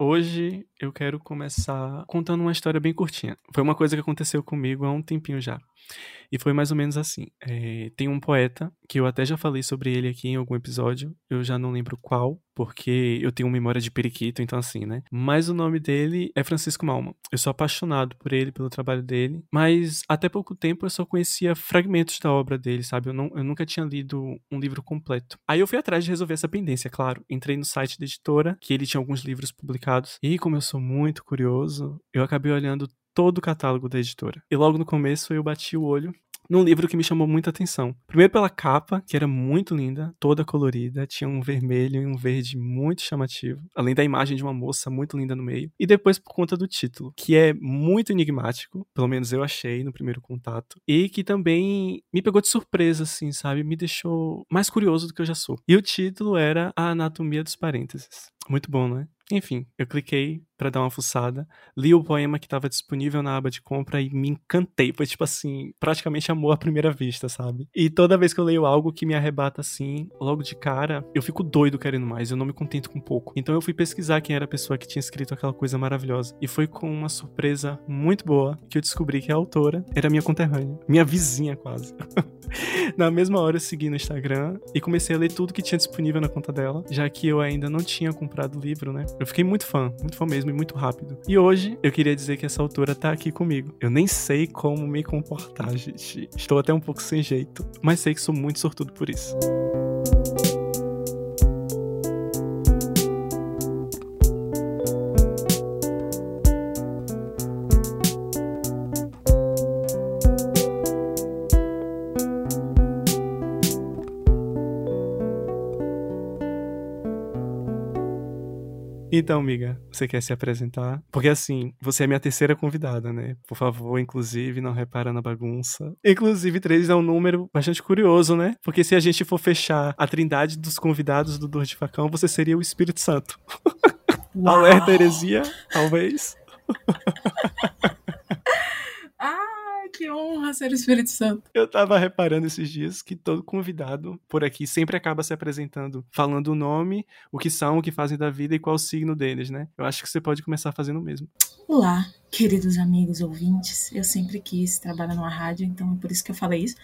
Hoje eu quero começar contando uma história bem curtinha. Foi uma coisa que aconteceu comigo há um tempinho já. E foi mais ou menos assim. É, tem um poeta, que eu até já falei sobre ele aqui em algum episódio, eu já não lembro qual, porque eu tenho memória de periquito, então assim, né? Mas o nome dele é Francisco Malman. Eu sou apaixonado por ele, pelo trabalho dele, mas até pouco tempo eu só conhecia fragmentos da obra dele, sabe? Eu, não, eu nunca tinha lido um livro completo. Aí eu fui atrás de resolver essa pendência, claro. Entrei no site da editora, que ele tinha alguns livros publicados, e como eu sou muito curioso, eu acabei olhando todo o catálogo da editora. E logo no começo eu bati o olho num livro que me chamou muita atenção. Primeiro pela capa, que era muito linda, toda colorida, tinha um vermelho e um verde muito chamativo, além da imagem de uma moça muito linda no meio. E depois por conta do título, que é muito enigmático, pelo menos eu achei no primeiro contato, e que também me pegou de surpresa, assim, sabe? Me deixou mais curioso do que eu já sou. E o título era A Anatomia dos Parênteses. Muito bom, né? Enfim, eu cliquei para dar uma fuçada, li o poema que estava disponível na aba de compra e me encantei. Foi tipo assim, praticamente amor à primeira vista, sabe? E toda vez que eu leio algo que me arrebata assim, logo de cara, eu fico doido querendo mais, eu não me contento com pouco. Então eu fui pesquisar quem era a pessoa que tinha escrito aquela coisa maravilhosa. E foi com uma surpresa muito boa que eu descobri que a autora era minha conterrânea, minha vizinha quase. na mesma hora eu segui no Instagram e comecei a ler tudo que tinha disponível na conta dela, já que eu ainda não tinha comprado o livro, né? Eu fiquei muito fã, muito fã mesmo muito rápido. E hoje eu queria dizer que essa autora tá aqui comigo. Eu nem sei como me comportar, gente. Estou até um pouco sem jeito, mas sei que sou muito sortudo por isso. Então, amiga, você quer se apresentar? Porque assim, você é minha terceira convidada, né? Por favor, inclusive, não repara na bagunça. Inclusive, três é um número bastante curioso, né? Porque se a gente for fechar a trindade dos convidados do Dor de Facão, você seria o Espírito Santo. Alerta heresia, talvez. que honra ser o Espírito Santo. Eu tava reparando esses dias que todo convidado por aqui sempre acaba se apresentando, falando o nome, o que são, o que fazem da vida e qual o signo deles, né? Eu acho que você pode começar fazendo o mesmo. Olá, queridos amigos ouvintes. Eu sempre quis trabalhar numa rádio, então é por isso que eu falei isso.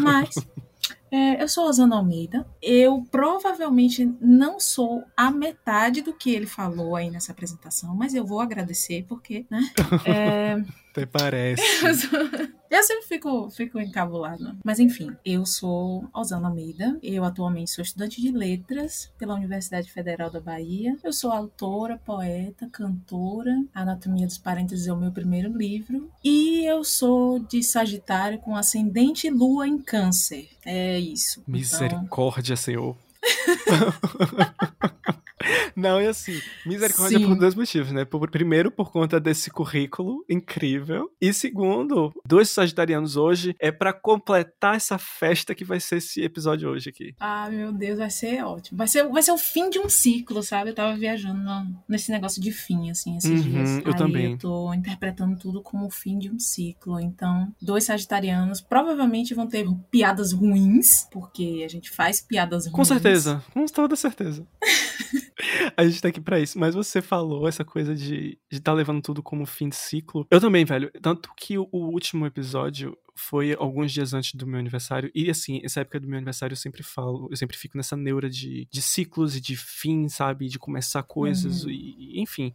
Mas É, eu sou Osana Almeida. Eu provavelmente não sou a metade do que ele falou aí nessa apresentação, mas eu vou agradecer porque, né? É... Até parece. Eu sempre fico, fico encabulada. Mas enfim, eu sou Osana Almeida. Eu atualmente sou estudante de letras pela Universidade Federal da Bahia. Eu sou autora, poeta, cantora. Anatomia dos Parênteses é o meu primeiro livro. E eu sou de Sagitário com ascendente lua em Câncer. É isso. Misericórdia, então... Senhor. Não, e assim, misericórdia Sim. por dois motivos, né? Por, primeiro, por conta desse currículo incrível. E segundo, dois sagitarianos hoje é para completar essa festa que vai ser esse episódio hoje aqui. Ah, meu Deus, vai ser ótimo. Vai ser, vai ser o fim de um ciclo, sabe? Eu tava viajando no, nesse negócio de fim, assim, esses uhum, dias. Eu Aí também. Eu tô interpretando tudo como o fim de um ciclo. Então, dois sagitarianos provavelmente vão ter piadas ruins, porque a gente faz piadas ruins. Com certeza, com toda certeza. a gente tá aqui pra isso. Mas você falou essa coisa de estar tá levando tudo como fim de ciclo. Eu também, velho. Tanto que o, último episódio foi alguns dias antes do meu aniversário. E assim, essa época do meu aniversário eu sempre falo, eu sempre fico nessa neura de, de ciclos e de fim, sabe? De começar coisas. Uhum. E, enfim,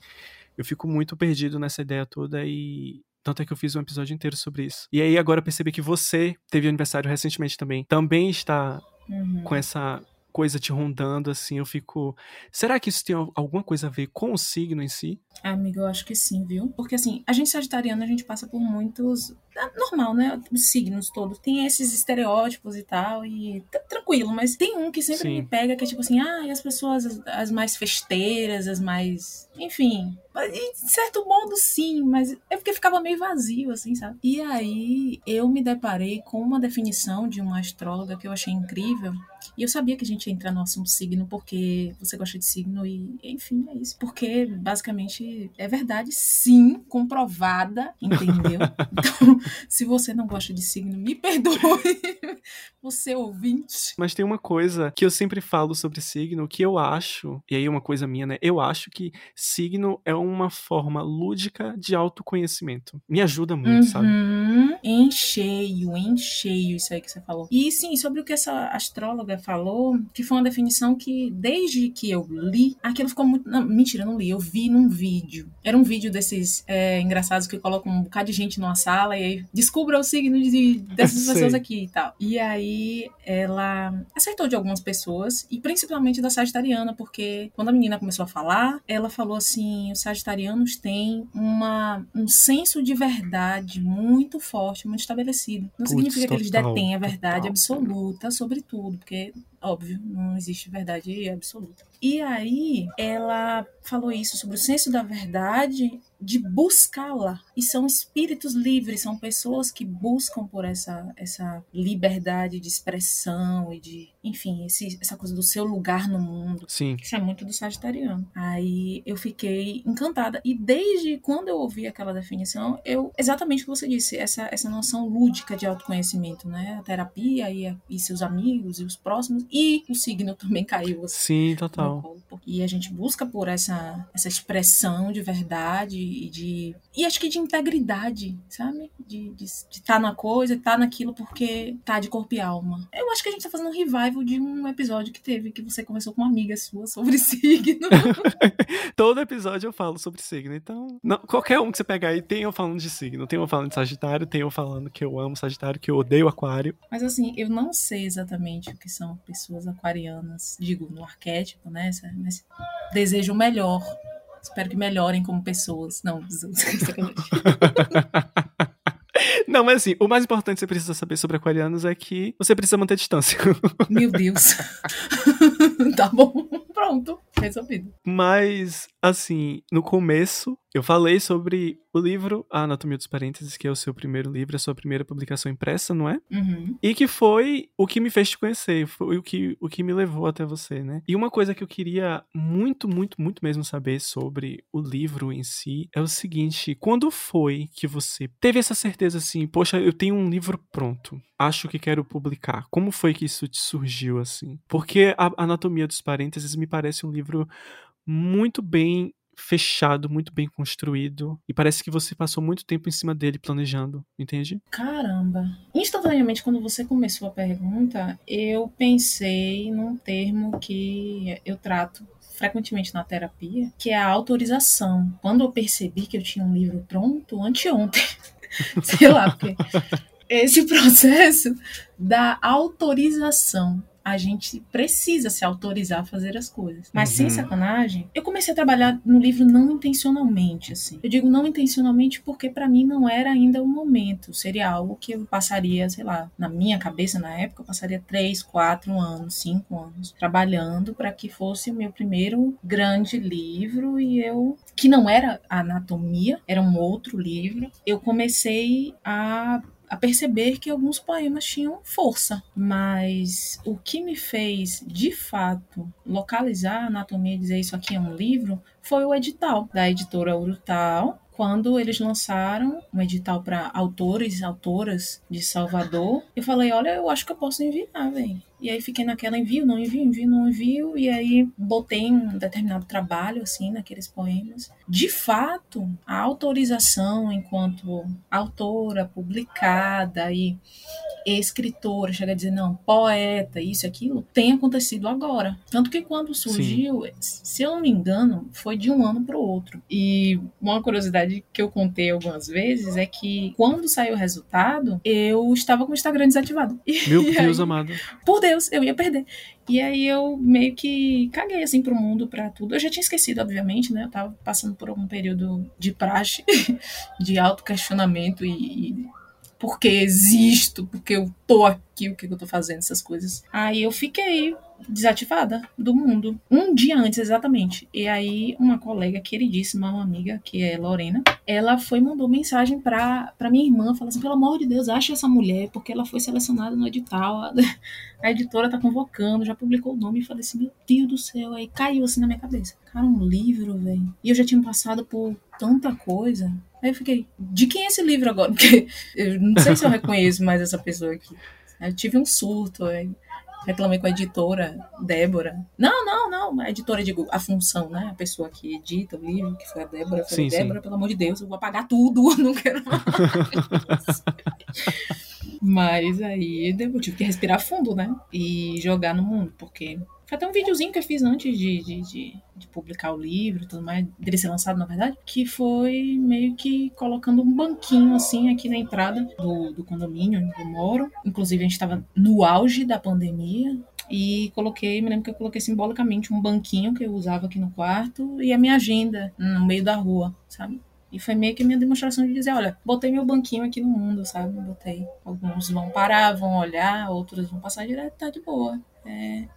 eu fico muito perdido nessa ideia toda e. Tanto é que eu fiz um episódio inteiro sobre isso. E aí agora percebi que você teve aniversário recentemente também. Também está uhum. com essa coisa te rondando, assim, eu fico. Será que isso tem alguma coisa a ver com o signo em si? Amigo, eu acho que sim, viu? Porque assim, a gente sagitariana, a gente passa por muitos. É normal, né? Os signos todos. Tem esses estereótipos e tal, e tranquilo, mas tem um que sempre sim. me pega, que é tipo assim, ah, e as pessoas, as, as mais festeiras, as mais. Enfim. De certo modo, sim, mas é porque ficava meio vazio, assim, sabe? E aí eu me deparei com uma definição de uma astróloga que eu achei incrível. E eu sabia que a gente ia entrar no assunto signo porque você gosta de signo e, enfim, é isso. Porque basicamente é verdade, sim, comprovada, entendeu? Então, Se você não gosta de signo, me perdoe. Você ouvinte. Mas tem uma coisa que eu sempre falo sobre signo que eu acho, e aí é uma coisa minha, né? Eu acho que signo é uma forma lúdica de autoconhecimento. Me ajuda muito, uhum. sabe? Em cheio, em cheio isso aí que você falou. E sim, sobre o que essa astróloga falou, que foi uma definição que desde que eu li, aquilo ficou muito. Não, mentira, não li, eu vi num vídeo. Era um vídeo desses é, engraçados que colocam um bocado de gente numa sala e aí descubra o signo de, dessas pessoas aqui e tal. E aí ela acertou de algumas pessoas, e principalmente da Sagitariana, porque quando a menina começou a falar, ela falou assim: os Sagitarianos têm uma, um senso de verdade muito forte, muito estabelecido. Não Puts, significa que eles detêm a verdade total. absoluta sobre tudo, porque óbvio, não existe verdade absoluta. E aí ela falou isso sobre o senso da verdade de buscá-la. E são espíritos livres, são pessoas que buscam por essa, essa liberdade de expressão e de, enfim, esse, essa coisa do seu lugar no mundo. Sim. Isso é muito do sagitariano. Aí eu fiquei encantada. E desde quando eu ouvi aquela definição, eu, exatamente o que você disse, essa, essa noção lúdica de autoconhecimento, né? A terapia e, e seus amigos e os próximos. E o signo também caiu. Assim, Sim, total. E a gente busca por essa, essa expressão de verdade e de. E acho que de integridade, sabe? De estar de, de tá na coisa, tá naquilo porque tá de corpo e alma. Eu acho que a gente tá fazendo um revival de um episódio que teve, que você conversou com uma amiga sua sobre signo. Todo episódio eu falo sobre signo. Então, não, qualquer um que você pegar aí, tem eu falando de signo, tem eu falando de Sagitário, tem eu falando que eu amo Sagitário, que eu odeio Aquário. Mas assim, eu não sei exatamente o que são pessoas aquarianas, digo, no arquétipo, né? Mas desejo o melhor Espero que melhorem como pessoas. Não, Não, mas assim, o mais importante que você precisa saber sobre aquarianos é que você precisa manter distância. Meu Deus. tá bom. Pronto, resolvido. Mas, assim, no começo, eu falei sobre o livro A Anatomia dos Parênteses, que é o seu primeiro livro, a sua primeira publicação impressa, não é? Uhum. E que foi o que me fez te conhecer, foi o que, o que me levou até você, né? E uma coisa que eu queria muito, muito, muito mesmo saber sobre o livro em si é o seguinte: quando foi que você teve essa certeza assim, poxa, eu tenho um livro pronto, acho que quero publicar? Como foi que isso te surgiu assim? Porque a Anatomia dos Parênteses me parece um livro muito bem fechado, muito bem construído. E parece que você passou muito tempo em cima dele planejando, entende? Caramba. Instantaneamente, quando você começou a pergunta, eu pensei num termo que eu trato frequentemente na terapia, que é a autorização. Quando eu percebi que eu tinha um livro pronto, anteontem, sei lá, porque esse processo da autorização a gente precisa se autorizar a fazer as coisas. Mas uhum. sem sacanagem, eu comecei a trabalhar no livro não intencionalmente, assim. Eu digo não intencionalmente porque para mim não era ainda o momento. Seria algo que eu passaria, sei lá, na minha cabeça na época, eu passaria três, quatro anos, cinco anos trabalhando para que fosse o meu primeiro grande livro e eu que não era anatomia, era um outro livro. Eu comecei a a perceber que alguns poemas tinham força, mas o que me fez de fato localizar a anatomia e dizer isso aqui é um livro foi o edital da editora Urtal, quando eles lançaram um edital para autores, autoras de Salvador, eu falei, olha, eu acho que eu posso enviar, velho. E aí fiquei naquela envio, não envio, envio, não envio. E aí botei um determinado trabalho, assim, naqueles poemas. De fato, a autorização enquanto autora, publicada e escritora, chega a dizer, não, poeta, isso e aquilo, tem acontecido agora. Tanto que quando surgiu, Sim. se eu não me engano, foi de um ano para o outro. E uma curiosidade que eu contei algumas vezes é que quando saiu o resultado, eu estava com o Instagram desativado. Meu Deus aí, amado. Por Deus, eu ia perder. E aí eu meio que caguei assim pro mundo, para tudo. Eu já tinha esquecido, obviamente, né? Eu tava passando por um período de praxe, de auto-questionamento e, e porque existo, porque eu tô aqui, o que eu tô fazendo, essas coisas. Aí eu fiquei desativada do mundo. Um dia antes, exatamente. E aí, uma colega queridíssima, uma amiga, que é Lorena, ela foi mandou mensagem pra, pra minha irmã, falando assim, pelo amor de Deus, acha essa mulher, porque ela foi selecionada no edital, a, a editora tá convocando, já publicou o nome, e falei assim, meu Deus do céu, aí caiu assim na minha cabeça. Cara, um livro, velho. E eu já tinha passado por tanta coisa. Aí eu fiquei, de quem é esse livro agora? Porque eu não sei se eu reconheço mais essa pessoa aqui. Eu tive um surto, aí reclamei com a editora, Débora. Não, não, não, a editora, digo, a função, né? A pessoa que edita o livro, que foi a Débora. Eu falei, sim, Débora, sim. pelo amor de Deus, eu vou apagar tudo, não quero mais. Mas aí eu tive que respirar fundo, né? E jogar no mundo, porque foi até um videozinho que eu fiz antes de, de, de, de publicar o livro e tudo mais, dele ser lançado, na verdade, que foi meio que colocando um banquinho assim aqui na entrada do, do condomínio onde eu moro. Inclusive, a gente estava no auge da pandemia, e coloquei, me lembro que eu coloquei simbolicamente um banquinho que eu usava aqui no quarto e a minha agenda no meio da rua, sabe? E foi meio que minha demonstração de dizer, olha, botei meu banquinho aqui no mundo, sabe? Botei. Alguns vão parar, vão olhar, outros vão passar direto, tá de boa. É,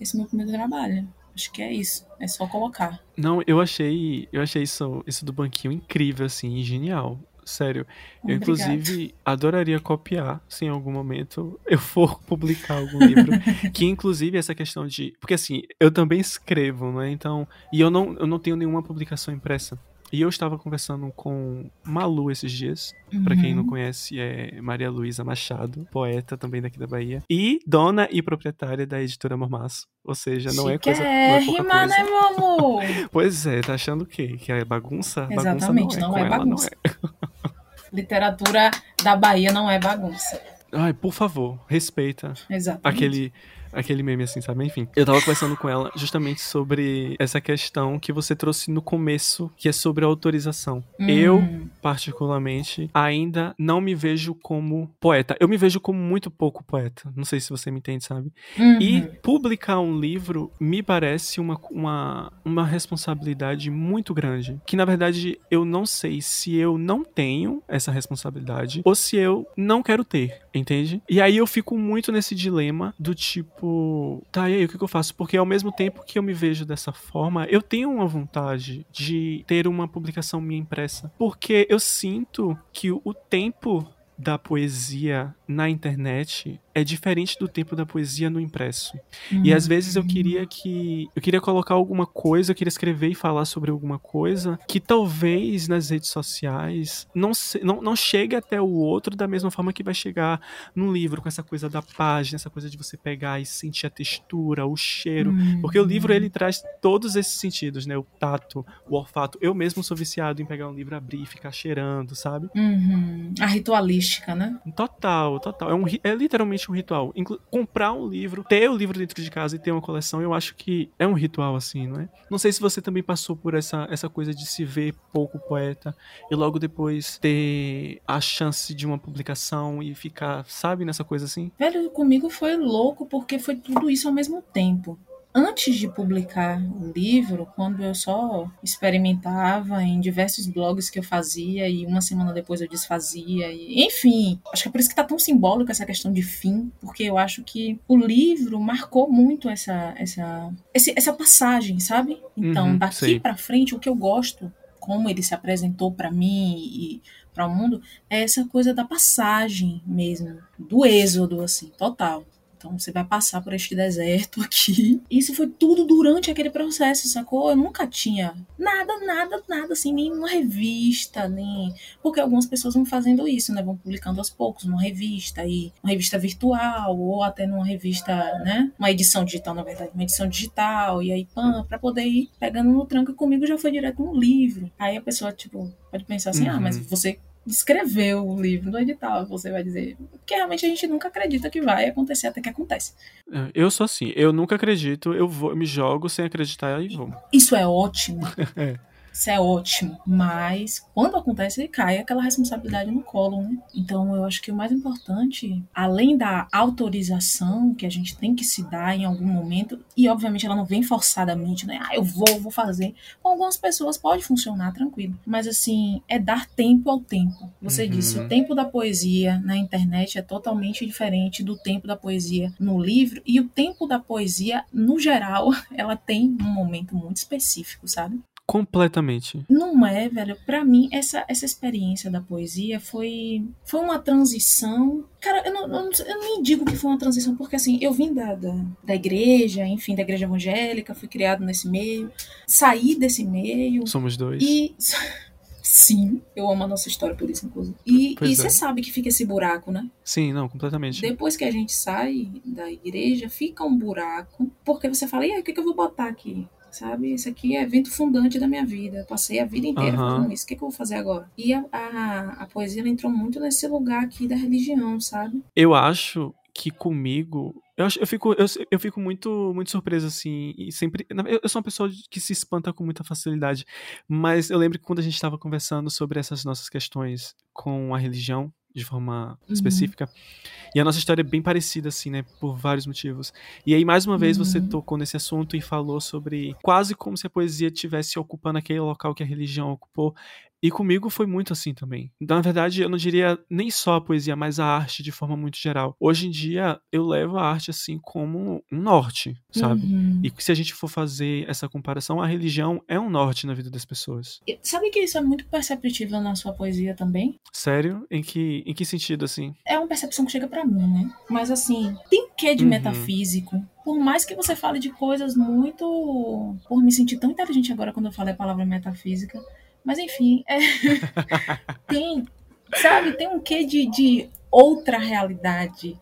esse é meu primeiro trabalho. Acho que é isso. É só colocar. Não, eu achei, eu achei isso, isso do banquinho incrível, assim, genial. Sério. Eu, inclusive, adoraria copiar, se em algum momento eu for publicar algum livro. que, inclusive, essa questão de. Porque, assim, eu também escrevo, né? Então. E eu não, eu não tenho nenhuma publicação impressa. E eu estava conversando com Malu esses dias. Uhum. Para quem não uhum. conhece, é Maria Luísa Machado, poeta também daqui da Bahia. E dona e proprietária da editora Mormaço. Ou seja, não é coisa. Não é rima, né, meu amor? pois é, tá achando o quê? Que é bagunça? Exatamente, bagunça não, é, não é bagunça. Não é. Literatura da Bahia não é bagunça. Ai, por favor, respeita Exatamente. aquele aquele meme assim, sabe? Enfim, eu tava conversando com ela justamente sobre essa questão que você trouxe no começo, que é sobre a autorização. Hum. Eu, particularmente, ainda não me vejo como poeta. Eu me vejo como muito pouco poeta. Não sei se você me entende, sabe? Uhum. E publicar um livro me parece uma, uma, uma responsabilidade muito grande. Que na verdade eu não sei se eu não tenho essa responsabilidade ou se eu não quero ter, entende? E aí eu fico muito nesse dilema do tipo tipo, tá, e aí, o que, que eu faço? Porque ao mesmo tempo que eu me vejo dessa forma, eu tenho uma vontade de ter uma publicação minha impressa. Porque eu sinto que o tempo da poesia na internet é diferente do tempo da poesia no impresso. Uhum. E às vezes eu queria que eu queria colocar alguma coisa, eu queria escrever e falar sobre alguma coisa que talvez nas redes sociais não, se, não, não chegue até o outro da mesma forma que vai chegar no livro, com essa coisa da página, essa coisa de você pegar e sentir a textura, o cheiro, uhum. porque o livro ele traz todos esses sentidos, né? O tato, o olfato. Eu mesmo sou viciado em pegar um livro, abrir e ficar cheirando, sabe? Uhum. A ritualística, né? Total, total. É, um, é literalmente um ritual. Inclu comprar um livro, ter o livro dentro de casa e ter uma coleção, eu acho que é um ritual, assim, não é? Não sei se você também passou por essa, essa coisa de se ver pouco poeta e logo depois ter a chance de uma publicação e ficar, sabe, nessa coisa assim. Velho, comigo foi louco porque foi tudo isso ao mesmo tempo antes de publicar o livro, quando eu só experimentava em diversos blogs que eu fazia e uma semana depois eu desfazia, e, enfim, acho que é por isso que tá tão simbólico essa questão de fim, porque eu acho que o livro marcou muito essa essa esse, essa passagem, sabe? Então, uhum, daqui para frente o que eu gosto como ele se apresentou para mim e para o mundo é essa coisa da passagem mesmo, do êxodo assim, total. Então você vai passar por este deserto aqui. Isso foi tudo durante aquele processo, sacou? Eu nunca tinha nada, nada, nada assim, nem uma revista, nem. Porque algumas pessoas vão fazendo isso, né? Vão publicando aos poucos, numa revista, e uma revista virtual, ou até numa revista, né? Uma edição digital, na verdade, uma edição digital, e aí, pã, pra poder ir pegando no tranco. E comigo já foi direto um livro. Aí a pessoa, tipo, pode pensar assim, uhum. ah, mas você escreveu o livro no edital, você vai dizer. Porque realmente a gente nunca acredita que vai acontecer até que acontece. É, eu sou assim, eu nunca acredito, eu vou, eu me jogo sem acreditar e vou. Isso é ótimo. é. Isso é ótimo. Mas quando acontece, cai aquela responsabilidade no colo, né? Então eu acho que o mais importante, além da autorização que a gente tem que se dar em algum momento, e obviamente ela não vem forçadamente, né? Ah, eu vou, vou fazer. Com algumas pessoas pode funcionar tranquilo. Mas assim, é dar tempo ao tempo. Você uhum. disse, o tempo da poesia na internet é totalmente diferente do tempo da poesia no livro. E o tempo da poesia, no geral, ela tem um momento muito específico, sabe? Completamente. Não é, velho. Para mim, essa, essa experiência da poesia foi, foi uma transição. Cara, eu, não, eu, não, eu nem digo que foi uma transição, porque assim, eu vim da, da, da igreja, enfim, da igreja evangélica, fui criado nesse meio, saí desse meio. Somos dois. E. Sim, eu amo a nossa história por isso, inclusive. E, e você é. sabe que fica esse buraco, né? Sim, não, completamente. Depois que a gente sai da igreja, fica um buraco, porque você fala, e aí, o que, que eu vou botar aqui? Sabe? Isso aqui é evento fundante da minha vida. Eu passei a vida inteira uhum. fazendo isso. O que, que, eu vou fazer agora? E a, a, a poesia ela entrou muito nesse lugar aqui da religião, sabe? Eu acho que comigo eu, acho, eu, fico, eu, eu fico muito, muito surpreso, assim, e sempre. Eu sou uma pessoa que se espanta com muita facilidade, mas eu lembro que quando a gente estava conversando sobre essas nossas questões com a religião, de forma uhum. específica. E a nossa história é bem parecida, assim, né? Por vários motivos. E aí, mais uma vez, uhum. você tocou nesse assunto e falou sobre quase como se a poesia estivesse ocupando aquele local que a religião ocupou. E comigo foi muito assim também. Na verdade, eu não diria nem só a poesia, mas a arte de forma muito geral. Hoje em dia, eu levo a arte assim como um norte, sabe? Uhum. E se a gente for fazer essa comparação, a religião é um norte na vida das pessoas. Sabe que isso é muito perceptível na sua poesia também? Sério? Em que, em que sentido, assim? É uma percepção que chega para mim, né? Mas assim, tem que de uhum. metafísico, por mais que você fale de coisas muito. Por me sentir tão inteligente agora quando eu falei a palavra metafísica, mas enfim, é... tem, sabe, tem um quê de, de outra realidade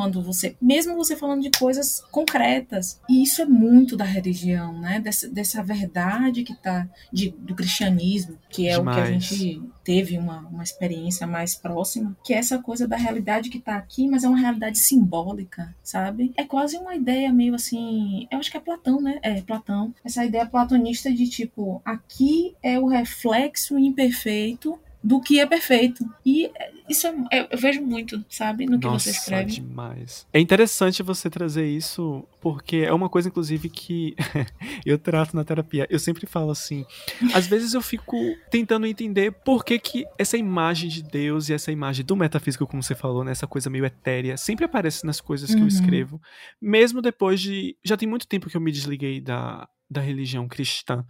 quando você, mesmo você falando de coisas concretas, e isso é muito da religião, né? Dessa, dessa verdade que tá de, do cristianismo, que é Demais. o que a gente teve uma, uma experiência mais próxima, que é essa coisa da realidade que tá aqui, mas é uma realidade simbólica, sabe? É quase uma ideia meio assim, eu acho que é Platão, né? É, Platão. Essa ideia platonista de tipo, aqui é o reflexo imperfeito do que é perfeito. E isso é, é, eu vejo muito, sabe, no que Nossa, você escreve. demais. É interessante você trazer isso, porque é uma coisa, inclusive, que eu trato na terapia. Eu sempre falo assim, às vezes eu fico tentando entender por que que essa imagem de Deus e essa imagem do metafísico, como você falou, né, essa coisa meio etérea, sempre aparece nas coisas que uhum. eu escrevo, mesmo depois de... Já tem muito tempo que eu me desliguei da, da religião cristã,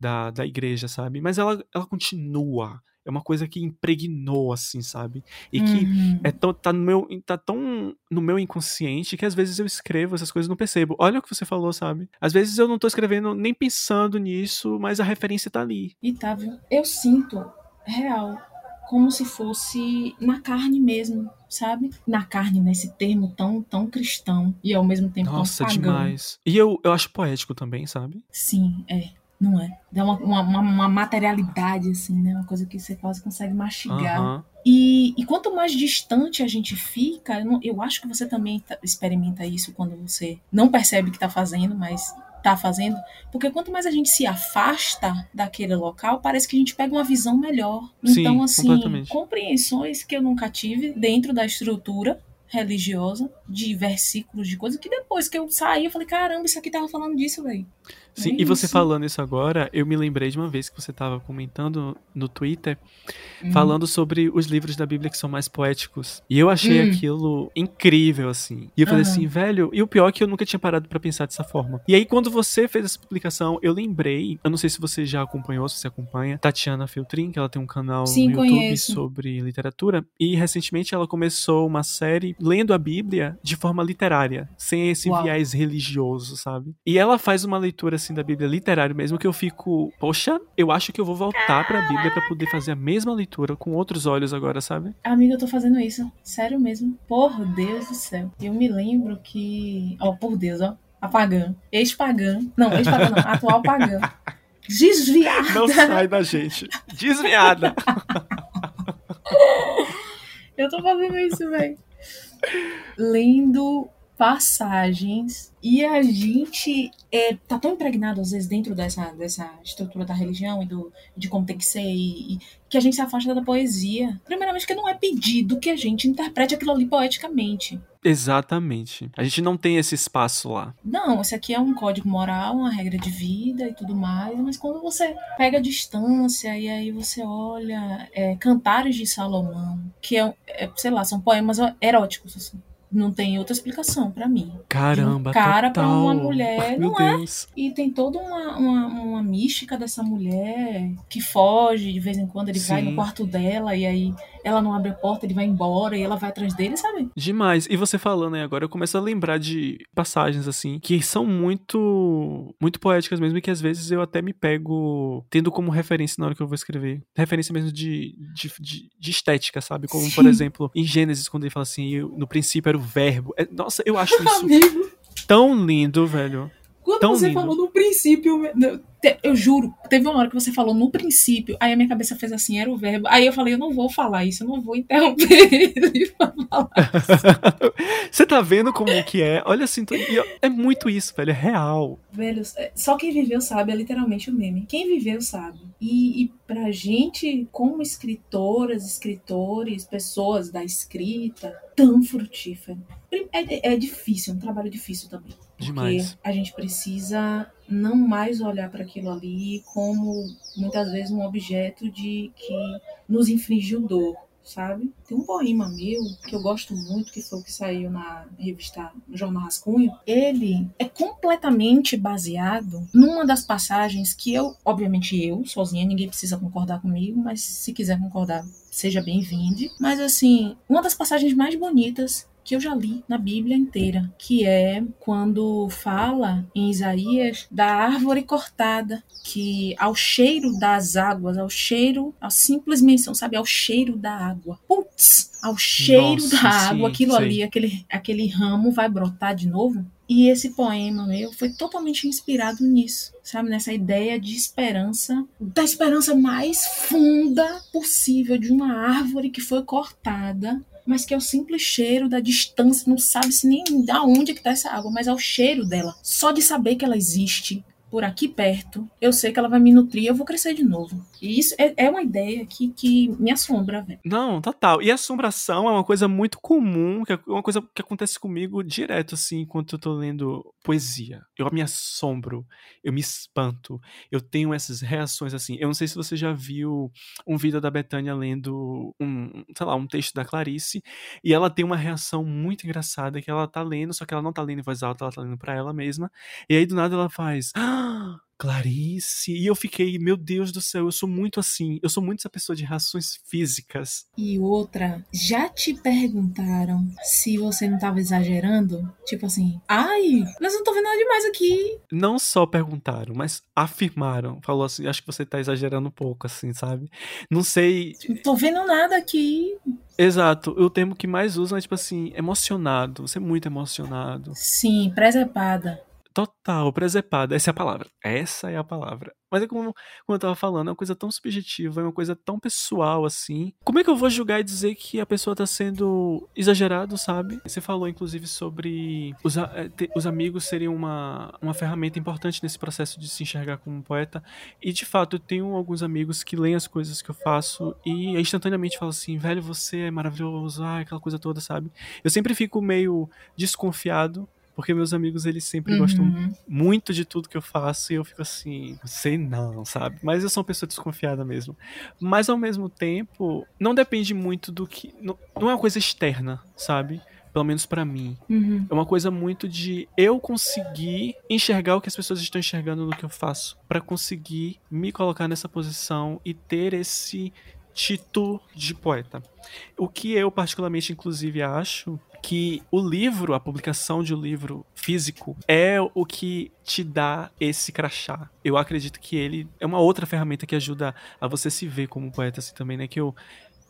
da, da igreja, sabe? Mas ela, ela continua é uma coisa que impregnou, assim, sabe? E que uhum. é tão, tá, no meu, tá tão no meu inconsciente que às vezes eu escrevo essas coisas e não percebo. Olha o que você falou, sabe? Às vezes eu não tô escrevendo nem pensando nisso, mas a referência tá ali. E tá, viu? Eu sinto, real, como se fosse na carne mesmo, sabe? Na carne, nesse termo tão, tão cristão e ao mesmo tempo Nossa, tão pagão. demais. E eu, eu acho poético também, sabe? Sim, é. Não é? Dá uma, uma, uma, materialidade, assim, né? Uma coisa que você quase consegue mastigar. Uhum. E, e, quanto mais distante a gente fica, eu, não, eu acho que você também tá, experimenta isso quando você não percebe que está fazendo, mas está fazendo. Porque quanto mais a gente se afasta daquele local, parece que a gente pega uma visão melhor. Sim, então, assim, compreensões que eu nunca tive dentro da estrutura religiosa, de versículos, de coisas, que depois que eu saí, eu falei, caramba, isso aqui tava falando disso, velho. Sim, é e você falando isso agora, eu me lembrei de uma vez que você estava comentando no Twitter, hum. falando sobre os livros da Bíblia que são mais poéticos. E eu achei hum. aquilo incrível, assim. E eu falei uhum. assim, velho, e o pior é que eu nunca tinha parado para pensar dessa forma. E aí, quando você fez essa publicação, eu lembrei, eu não sei se você já acompanhou, se você acompanha, Tatiana Filtrin, que ela tem um canal Sim, no YouTube conheço. sobre literatura, e recentemente ela começou uma série lendo a Bíblia de forma literária, sem esse Uau. viés religioso, sabe? E ela faz uma leitura assim da Bíblia literária mesmo que eu fico, poxa, eu acho que eu vou voltar para a Bíblia para poder fazer a mesma leitura com outros olhos agora, sabe? Amiga, eu tô fazendo isso, sério mesmo. Por Deus do céu. Eu me lembro que, ó, por Deus, ó, a pagã, ex-pagã, não, ex-pagã não, atual pagã. Desviada. Não sai da gente. Desviada. eu tô fazendo isso, velho. Lendo passagens e a gente é, tá tão impregnado, às vezes, dentro dessa, dessa estrutura da religião e do, de como tem que ser, e, e que a gente se afasta da poesia. Primeiramente, que não é pedido que a gente interprete aquilo ali poeticamente. Exatamente. A gente não tem esse espaço lá. Não, esse aqui é um código moral, uma regra de vida e tudo mais, mas quando você pega a distância e aí você olha é, Cantares de Salomão, que é, é, sei lá, são poemas eróticos, assim não tem outra explicação para mim. Caramba, um cara para uma mulher, Meu não Deus. é? E tem toda uma, uma, uma, mística dessa mulher que foge de vez em quando, ele Sim. vai no quarto dela e aí ela não abre a porta, ele vai embora e ela vai atrás dele, sabe? Demais. E você falando aí agora, eu começo a lembrar de passagens assim que são muito muito poéticas mesmo e que às vezes eu até me pego tendo como referência na hora que eu vou escrever. Referência mesmo de, de, de, de estética, sabe? Como, Sim. por exemplo, em Gênesis, quando ele fala assim, no princípio era o verbo. É, nossa, eu acho isso Amigo. tão lindo, velho. Quando tão você lindo. falou no princípio, eu juro, teve uma hora que você falou no princípio, aí a minha cabeça fez assim, era o verbo. Aí eu falei, eu não vou falar isso, eu não vou interromper ele pra falar Você tá vendo como que é? Olha assim, é muito isso, velho, é real. Velho, é, só quem viveu sabe, é literalmente o meme. Quem viveu sabe. E, e pra gente, como escritoras, escritores, pessoas da escrita, tão frutífero. É, é difícil, é um trabalho difícil também. Demais. Porque a gente precisa não mais olhar para aquilo ali como muitas vezes um objeto de que nos infligiu dor, sabe? Tem um poema meu que eu gosto muito, que foi o que saiu na revista no Jornal Rascunho. Ele é completamente baseado numa das passagens que eu, obviamente eu, sozinha, ninguém precisa concordar comigo, mas se quiser concordar, seja bem-vindo. Mas assim, uma das passagens mais bonitas que eu já li na Bíblia inteira, que é quando fala em Isaías da árvore cortada, que ao cheiro das águas, ao cheiro, a simples menção, sabe, ao cheiro da água. Putz, ao cheiro Nossa, da água, sim, aquilo sei. ali, aquele, aquele ramo vai brotar de novo. E esse poema meu foi totalmente inspirado nisso, sabe? Nessa ideia de esperança, da esperança mais funda possível de uma árvore que foi cortada mas que é o simples cheiro da distância, não sabe se nem da onde é que tá essa água, mas é o cheiro dela. Só de saber que ela existe, por aqui perto, eu sei que ela vai me nutrir eu vou crescer de novo. E isso é, é uma ideia que, que me assombra, velho. Não, total. E assombração é uma coisa muito comum, que é uma coisa que acontece comigo direto, assim, enquanto eu tô lendo poesia. Eu me assombro, eu me espanto, eu tenho essas reações, assim. Eu não sei se você já viu um vídeo da Betânia lendo um, sei lá, um texto da Clarice, e ela tem uma reação muito engraçada que ela tá lendo, só que ela não tá lendo em voz alta, ela tá lendo pra ela mesma. E aí do nada ela faz. Ah! Clarice. E eu fiquei, meu Deus do céu, eu sou muito assim. Eu sou muito essa pessoa de reações físicas. E outra, já te perguntaram se você não tava exagerando? Tipo assim, ai, mas não tô vendo nada demais aqui. Não só perguntaram, mas afirmaram. Falou assim, acho que você tá exagerando um pouco, assim, sabe? Não sei. Não tô vendo nada aqui. Exato. O termo que mais usam é tipo assim, emocionado. Você é muito emocionado. Sim, presepada. Total, presepada. Essa é a palavra. Essa é a palavra. Mas é como, como eu tava falando, é uma coisa tão subjetiva, é uma coisa tão pessoal assim. Como é que eu vou julgar e dizer que a pessoa tá sendo exagerado, sabe? Você falou, inclusive, sobre os, é, os amigos serem uma, uma ferramenta importante nesse processo de se enxergar como poeta. E de fato, eu tenho alguns amigos que leem as coisas que eu faço e instantaneamente falam assim: velho, você é maravilhoso, ah, aquela coisa toda, sabe? Eu sempre fico meio desconfiado porque meus amigos, eles sempre uhum. gostam muito de tudo que eu faço e eu fico assim, sei não, sabe? Mas eu sou uma pessoa desconfiada mesmo. Mas ao mesmo tempo, não depende muito do que. Não, não é uma coisa externa, sabe? Pelo menos para mim. Uhum. É uma coisa muito de eu conseguir enxergar o que as pessoas estão enxergando no que eu faço. para conseguir me colocar nessa posição e ter esse título de poeta. O que eu particularmente, inclusive, acho que o livro, a publicação de um livro físico, é o que te dá esse crachá. Eu acredito que ele é uma outra ferramenta que ajuda a você se ver como poeta assim também, né? Que eu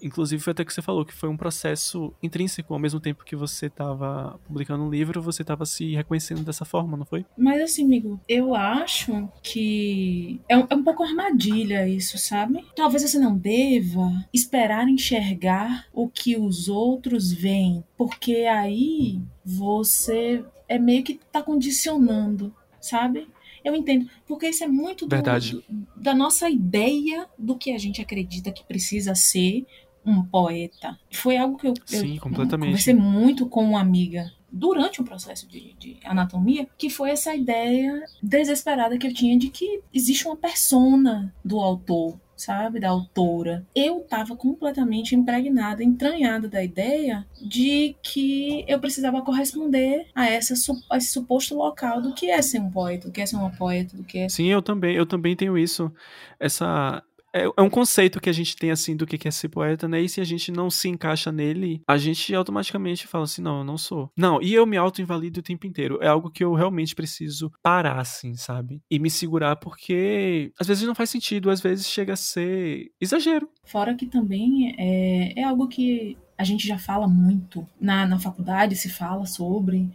Inclusive, foi até que você falou que foi um processo intrínseco. Ao mesmo tempo que você estava publicando um livro, você estava se reconhecendo dessa forma, não foi? Mas assim, amigo, eu acho que é um, é um pouco armadilha isso, sabe? Talvez você não deva esperar enxergar o que os outros veem, porque aí você é meio que tá condicionando, sabe? Eu entendo, porque isso é muito do, do, da nossa ideia do que a gente acredita que precisa ser um poeta. Foi algo que eu, Sim, eu completamente. conversei muito com uma amiga durante o processo de, de, anatomia, que foi essa ideia desesperada que eu tinha de que existe uma persona do autor, sabe, da autora. Eu estava completamente impregnada, entranhada da ideia de que eu precisava corresponder a, essa, a esse suposto local do que é ser um poeta, do que é ser uma poeta, do que é... Sim, eu também, eu também tenho isso, essa é, é, um conceito que a gente tem, assim, do que é ser poeta, né? E se a gente não se encaixa nele, a gente automaticamente fala assim, não, eu não sou. Não, e eu me auto-invalido o tempo inteiro. É algo que eu realmente preciso parar, assim, sabe? E me segurar, porque às vezes não faz sentido, às vezes chega a ser exagero. Fora que também é, é algo que a gente já fala muito na, na faculdade, se fala sobre,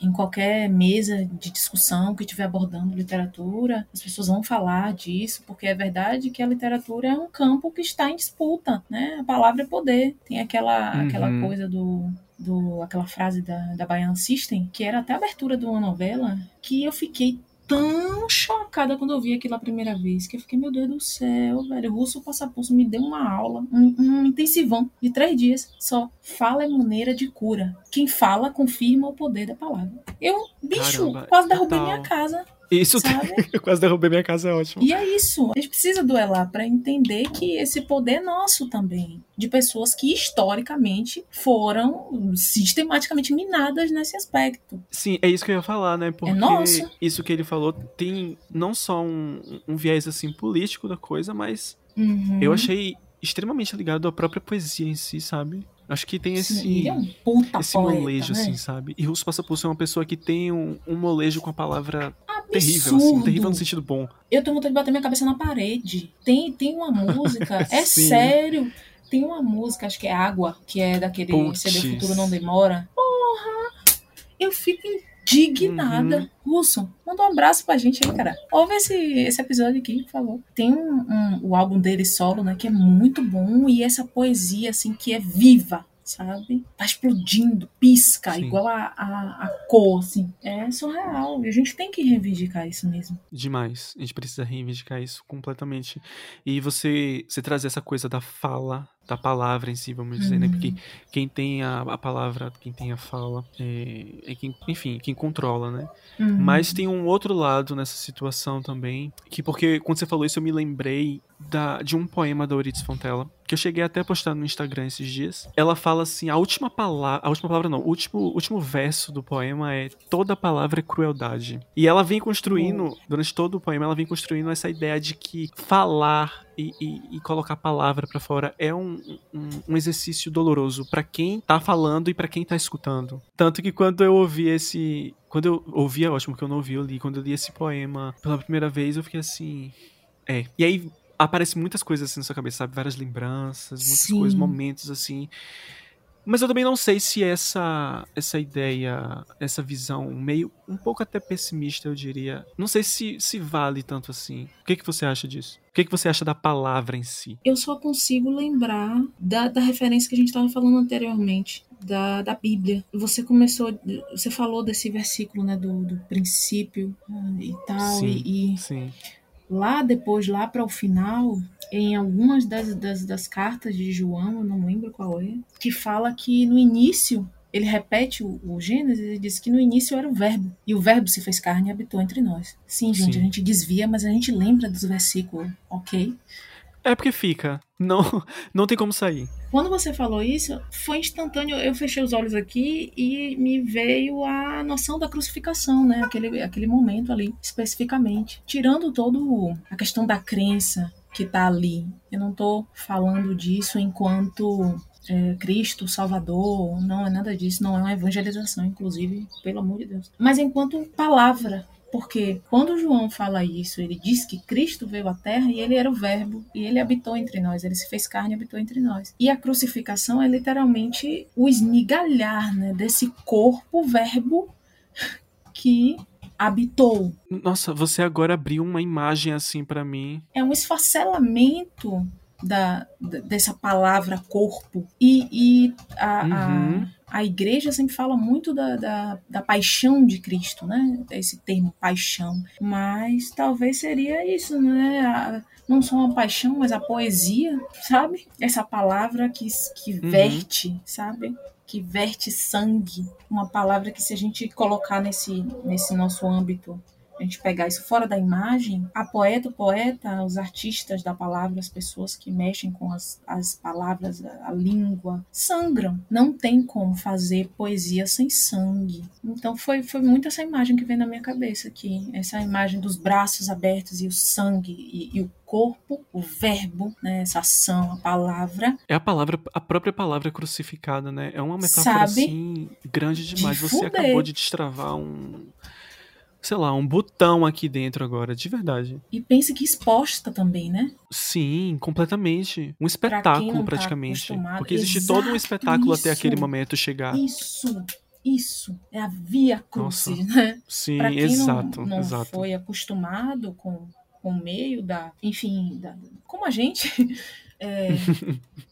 em qualquer mesa de discussão que estiver abordando literatura, as pessoas vão falar disso, porque é verdade que a literatura é um campo que está em disputa, né? A palavra é poder. Tem aquela, uhum. aquela coisa do, do aquela frase da, da Baiana System, que era até a abertura de uma novela, que eu fiquei tão chocada quando eu vi aquilo a primeira vez, que eu fiquei, meu Deus do céu, velho, o Russo Passapulso me deu uma aula, um, um intensivão de três dias só. Fala é maneira de cura. Quem fala confirma o poder da palavra. Eu, bicho, Caramba, quase derrubei minha casa isso eu quase derrubei minha casa, é ótimo. E é isso. A gente precisa duelar para entender que esse poder é nosso também. De pessoas que historicamente foram sistematicamente minadas nesse aspecto. Sim, é isso que eu ia falar, né? Porque é nosso. isso que ele falou tem não só um, um viés assim político da coisa, mas uhum. eu achei extremamente ligado à própria poesia em si, sabe? Acho que tem esse, Sim, é um puta esse poeta, molejo, né? assim, sabe? E Russo Passapulso é uma pessoa que tem um, um molejo com a palavra terrível, assim, terrível no sentido bom. Eu tenho vontade de bater minha cabeça na parede. Tem, tem uma música, é sério. Tem uma música, acho que é Água, que é daquele Puts. CD Futuro Não Demora. Porra! Eu fico indignada. Uhum. Russo, manda um abraço pra gente aí, cara. Ouve esse, esse episódio aqui, por favor. Tem um, um, o álbum dele solo, né, que é muito bom e essa poesia, assim, que é viva sabe? Tá explodindo, pisca, Sim. igual a, a, a, cor, assim. É surreal. E a gente tem que reivindicar isso mesmo. Demais. A gente precisa reivindicar isso completamente. E você, você trazer essa coisa da fala, da palavra em si, vamos dizer, uhum. né? Porque uhum. quem tem a, a, palavra, quem tem a fala, é, é quem, enfim, quem controla, né? Uhum. Mas tem um outro lado nessa situação também, que porque quando você falou isso eu me lembrei da, de um poema da Euridice Fontella, que eu cheguei até a postar no Instagram esses dias. Ela fala assim, a última palavra, a última palavra não, o último, último verso do poema é toda palavra é crueldade. E ela vem construindo, durante todo o poema, ela vem construindo essa ideia de que falar e, e, e colocar a palavra para fora é um, um, um exercício doloroso para quem tá falando e para quem tá escutando. Tanto que quando eu ouvi esse. Quando eu ouvi, é ótimo que eu não ouvi, eu li. Quando eu li esse poema pela primeira vez, eu fiquei assim. É. E aí aparecem muitas coisas assim na sua cabeça, sabe? Várias lembranças, muitas Sim. coisas, momentos assim. Mas eu também não sei se essa essa ideia, essa visão meio um pouco até pessimista, eu diria, não sei se se vale tanto assim. O que que você acha disso? O que que você acha da palavra em si? Eu só consigo lembrar da, da referência que a gente estava falando anteriormente. Da, da Bíblia. Você começou, você falou desse versículo, né, do, do princípio ah, e tal, sim, e, e sim lá depois, lá para o final, em algumas das, das, das, cartas de João, eu não lembro qual é, que fala que no início, ele repete o, o Gênesis e diz que no início era o verbo, e o verbo se fez carne e habitou entre nós. Sim, gente, Sim. a gente desvia, mas a gente lembra dos versículos, ok? É porque fica. Não, não tem como sair. Quando você falou isso, foi instantâneo. Eu fechei os olhos aqui e me veio a noção da crucificação, né? Aquele, aquele momento ali, especificamente. Tirando todo a questão da crença que tá ali. Eu não tô falando disso enquanto é, Cristo, Salvador, não é nada disso, não é uma evangelização, inclusive, pelo amor de Deus. Mas enquanto palavra, Porque quando João fala isso, ele diz que Cristo veio à Terra e ele era o Verbo e ele habitou entre nós, ele se fez carne e habitou entre nós. E a crucificação é literalmente o esmigalhar né, desse corpo Verbo que habitou. Nossa, você agora abriu uma imagem assim para mim. É um esfacelamento da, dessa palavra corpo. E, e a, uhum. a, a, igreja sempre fala muito da, da, da, paixão de Cristo, né? Esse termo paixão. Mas talvez seria isso, né? A, não só uma paixão, mas a poesia, sabe? Essa palavra que, que uhum. verte, sabe? que verte sangue, uma palavra que se a gente colocar nesse, nesse nosso âmbito, a gente pegar isso fora da imagem, a poeta, o poeta, os artistas da palavra, as pessoas que mexem com as, as palavras, a, a língua, sangram. Não tem como fazer poesia sem sangue. Então foi, foi muito essa imagem que vem na minha cabeça aqui, essa imagem dos braços abertos e o sangue e, e o corpo, o verbo, né, essa ação, a palavra. É a palavra, a própria palavra crucificada, né? É uma metáfora Sabe? assim grande demais. De Você acabou de destravar um sei lá, um botão aqui dentro agora, de verdade. E pense que exposta também, né? Sim, completamente. Um espetáculo, tá praticamente. Porque existe Exato, todo um espetáculo isso. até aquele momento chegar. Isso. Isso, é a via crucis, né? Sim, pra quem exato. Não, não exato. foi acostumado com, com o meio da. Enfim, da, como a gente. É,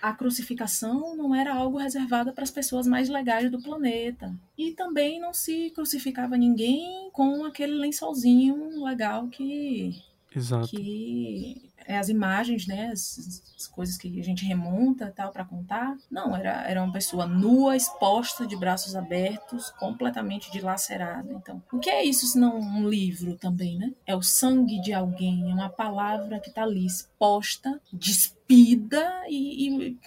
a crucificação não era algo reservado para as pessoas mais legais do planeta. E também não se crucificava ninguém com aquele lençolzinho legal que. Exato. Que as imagens, né, as, as, coisas que a gente remonta tal para contar. Não, era, era uma pessoa nua, exposta, de braços abertos, completamente dilacerada. Então, o que é isso se não um livro também, né? É o sangue de alguém, é uma palavra que está ali exposta, despida e, e